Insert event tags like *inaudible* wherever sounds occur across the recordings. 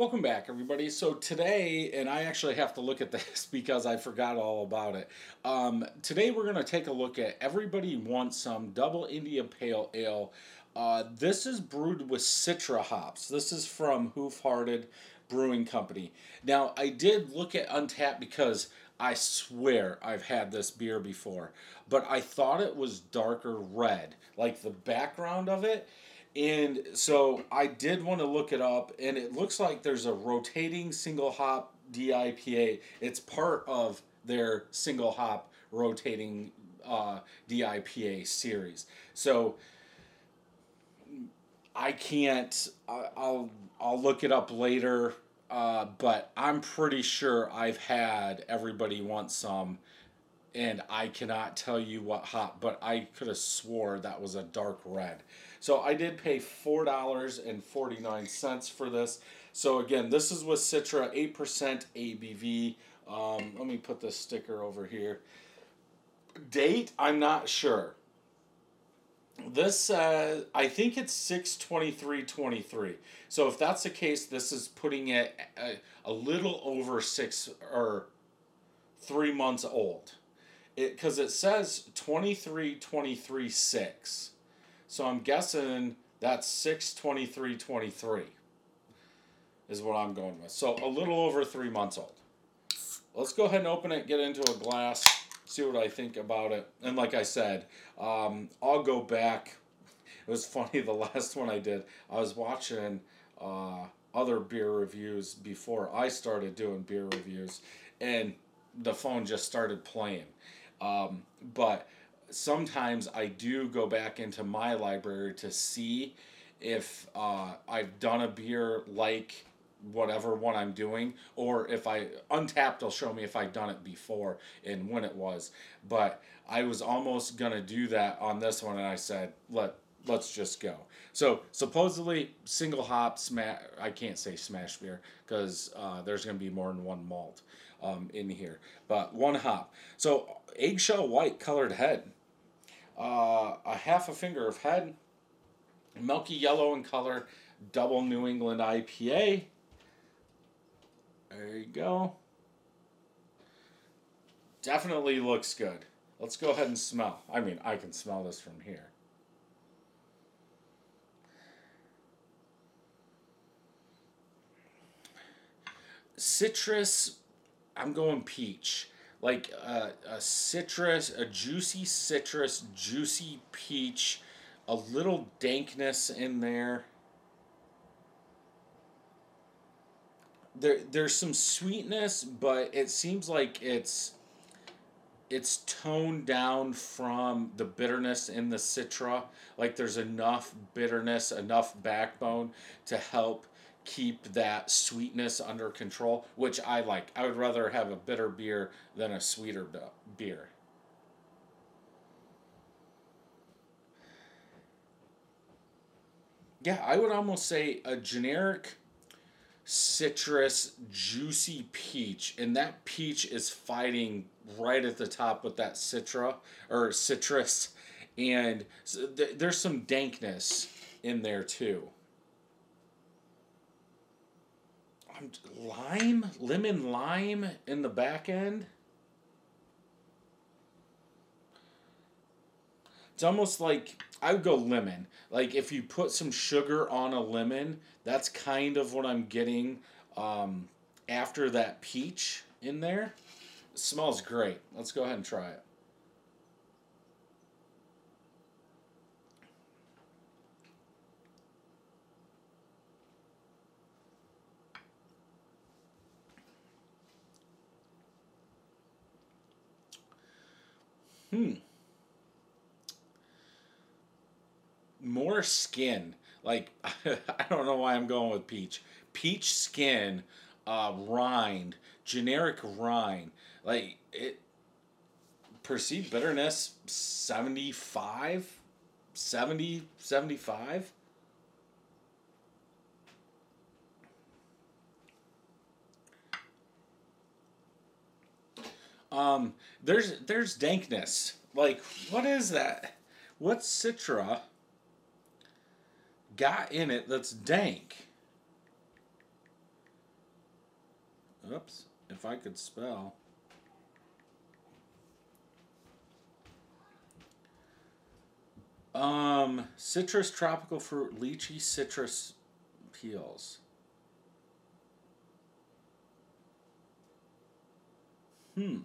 Welcome back, everybody. So today, and I actually have to look at this *laughs* because I forgot all about it. Um, today, we're going to take a look at Everybody Wants Some Double India Pale Ale. Uh, this is brewed with Citra hops. This is from Hoof Hearted Brewing Company. Now, I did look at Untappd because I swear I've had this beer before, but I thought it was darker red, like the background of it and so I did want to look it up, and it looks like there's a rotating single hop DIPA. It's part of their single hop rotating uh, DIPA series. So I can't. I'll I'll look it up later. Uh, but I'm pretty sure I've had everybody wants some, and I cannot tell you what hop, but I could have swore that was a dark red. So I did pay $4.49 for this. So again, this is with Citra, 8% ABV. Um, let me put this sticker over here. Date, I'm not sure. This, uh, I think it's 62323. So if that's the case, this is putting it a, a little over six or three months old. It Because it says 23, 23, 6. So I'm guessing that's 62323 is what I'm going with. So a little over three months old. Let's go ahead and open it, get into a glass, see what I think about it. And like I said, um, I'll go back. *laughs* It was funny, the *laughs* last one I did, I was watching uh, other beer reviews before I started doing beer reviews, and the phone just started playing. Um, but sometimes I do go back into my library to see if uh, I've done a beer like whatever one I'm doing, or if I Untappd will show me if I've done it before and when it was. But I was almost gonna do that on this one, and I said let let's just go. So supposedly single hop smash. I can't say smash beer because uh, there's gonna be more than one malt um, in here, but one hop. So eggshell white colored head uh, a half a finger of head, milky yellow in color, double New England IPA. There you go. Definitely looks good. Let's go ahead and smell. I mean, I can smell this from here. Citrus, I'm going peach like a, a citrus, a juicy citrus, juicy peach, a little dankness in there. There, there's some sweetness, but it seems like it's it's toned down from the bitterness in the citra. Like there's enough bitterness, enough backbone to help keep that sweetness under control, which I like. I would rather have a bitter beer than a sweeter beer. Yeah, I would almost say a generic citrus juicy peach and that peach is fighting right at the top with that citra or citrus and there's some dankness in there too lime, lemon lime in the back end. It's almost like I would go lemon. Like if you put some sugar on a lemon, that's kind of what I'm getting um, after that peach in there. It smells great. Let's go ahead and try it. Hmm. More skin. Like *laughs* I don't know why I'm going with peach. Peach skin, uh, rind, generic rind. Like it. Perceived bitterness 75, 70, 75. Um, there's there's dankness. Like, what is that? What citra got in it that's dank? Oops, if I could spell. Um, citrus, tropical fruit, lychee, citrus peels. Hmm.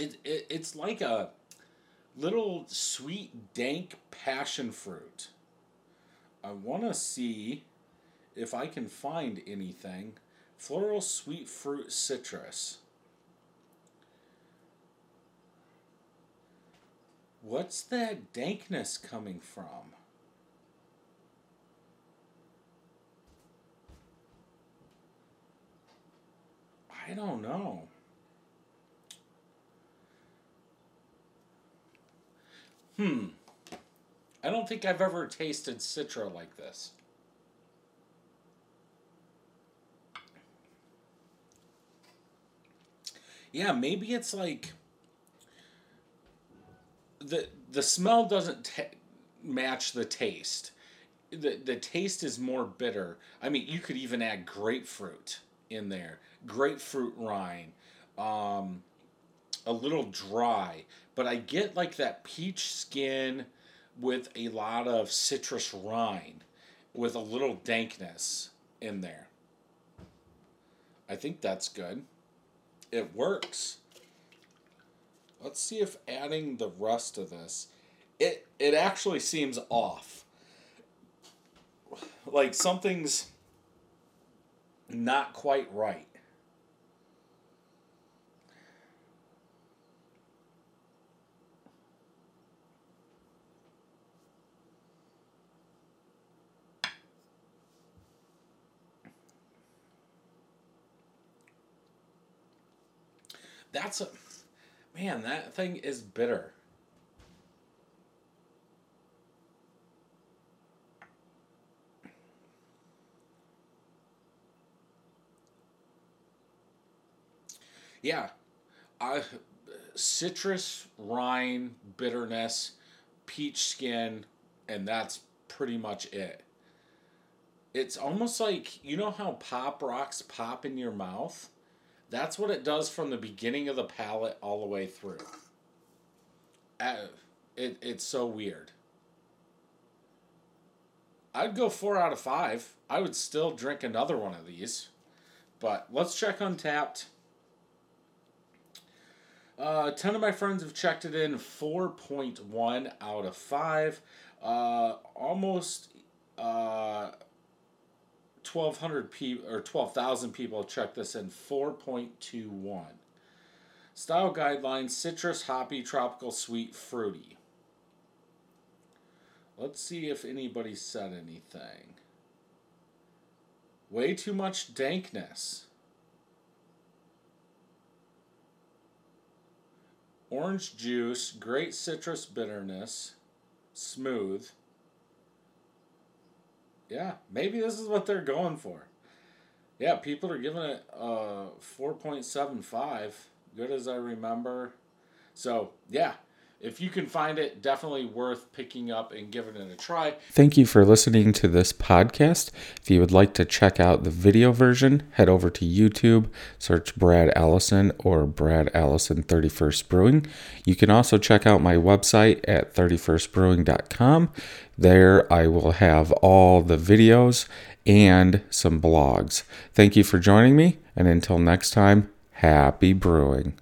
It, it, it's like a little sweet, dank passion fruit. I want to see if I can find anything. Floral sweet fruit citrus. What's that dankness coming from? I don't know. Hmm. I don't think I've ever tasted Citra like this. Yeah, maybe it's like the the smell doesn't match the taste. The the taste is more bitter. I mean, you could even add grapefruit in there. Grapefruit rind. Um, a little dry, but I get like that peach skin with a lot of citrus rind with a little dankness in there. I think that's good. It works. Let's see if adding the rest of this it it actually seems off. Like something's not quite right. That's a man, that thing is bitter. Yeah. I citrus, rind, bitterness, peach skin, and that's pretty much it. It's almost like you know how pop rocks pop in your mouth? That's what it does from the beginning of the palate all the way through. Uh, it, it's so weird. I'd go four out of five. I would still drink another one of these. But let's check Untappd. Uh, 10 of my friends have checked it in 4.1 out of 5. Uh, almost uh, 1,200 people or 12,000 people checked this in 4.21. Style guidelines citrus, hoppy, tropical, sweet, fruity. Let's see if anybody said anything. Way too much dankness. Orange juice, great citrus bitterness, smooth. Yeah, maybe this is what they're going for. Yeah, people are giving it uh, a 4.75, good as I remember. So, yeah, if you can find it, definitely worth picking up and giving it a try. Thank you for listening to this podcast. If you would like to check out the video version, head over to YouTube, search Brad Allison or Brad Allison 31st Brewing. You can also check out my website at 31stbrewing.com. There I will have all the videos and some blogs. Thank you for joining me, and until next time, happy brewing.